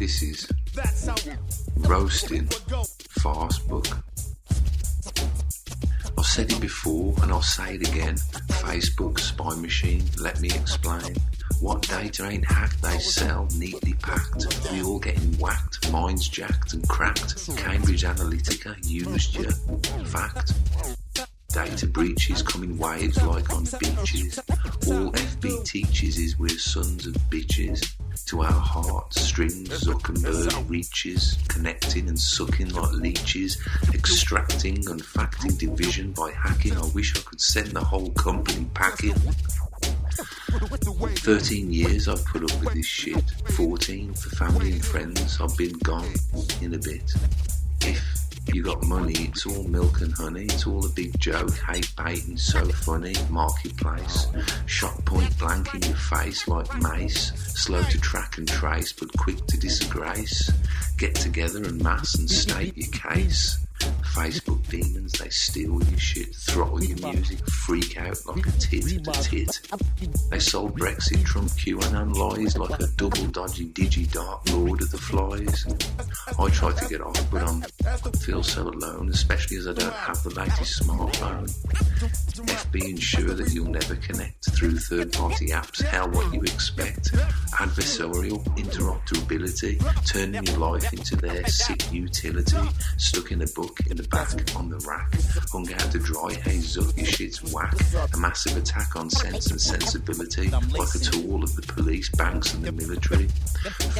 This is roasting Farcebook. I've said it before and I'll say it again. Facebook spy machine, let me explain. What data ain't hacked, they sell neatly packed. We all getting whacked, minds jacked and cracked. Cambridge Analytica used you. Fact. Data breaches coming waves like on beaches. All FB teaches is we're sons of bitches. To our hearts, strings Zuckerberg reaches, connecting and sucking like leeches, extracting and facting division by hacking. I wish I could send the whole company packing. 13 years I've put up with this shit. 14 for family and friends. I've been gone in a bit. You got money, it's all milk and honey, it's all a big joke, hate baiting, so funny, marketplace, shot point blank in your face like mace, slow to track and trace, but quick to disgrace, get together and mass and state your case. Facebook demons, they steal your shit, throttle your music, freak out like a tit to tit. They sold Brexit, Trump, QAnon lies like a double dodgy digi dark lord of the flies. I try to get off, but I'm feel so alone, especially as I don't have the latest smartphone. FB ensure that you'll never connect through third-party apps. Hell, what you expect? Adversarial interoperability, turning your life into their sick utility, stuck in a book in the back on the rack, hung out to dry, hey zuck, your shit's whack. A massive attack on sense and sensibility, like a tool of the police, banks and the military.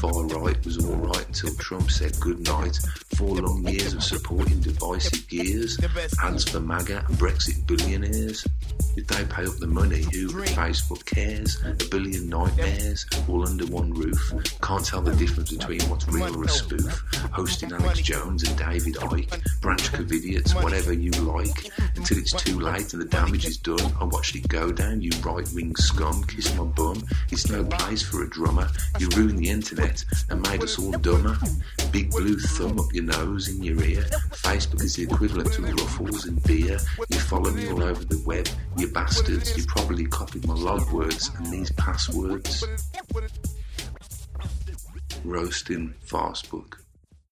Far right was alright until Trump said good night. Four long years of supporting divisive gears, ads for MAGA and Brexit billionaires. If they pay up the money, who Facebook cares? A billion nightmares, all under one roof. Can't tell the difference between what's real or a spoof. Hosting Alex Jones and David Icke, Branch Covidiots, whatever you like, until it's too late and the damage is done. I watched it go down, you right wing scum, kiss my bum. It's no place for a drummer. You ruined the internet and made us all dumber. Big blue thumb up your nose, in your ear. Facebook is the equivalent to ruffles and beer. You follow me all over the web, you bastards. You probably copied my log words and these passwords. Roasting Farcebook.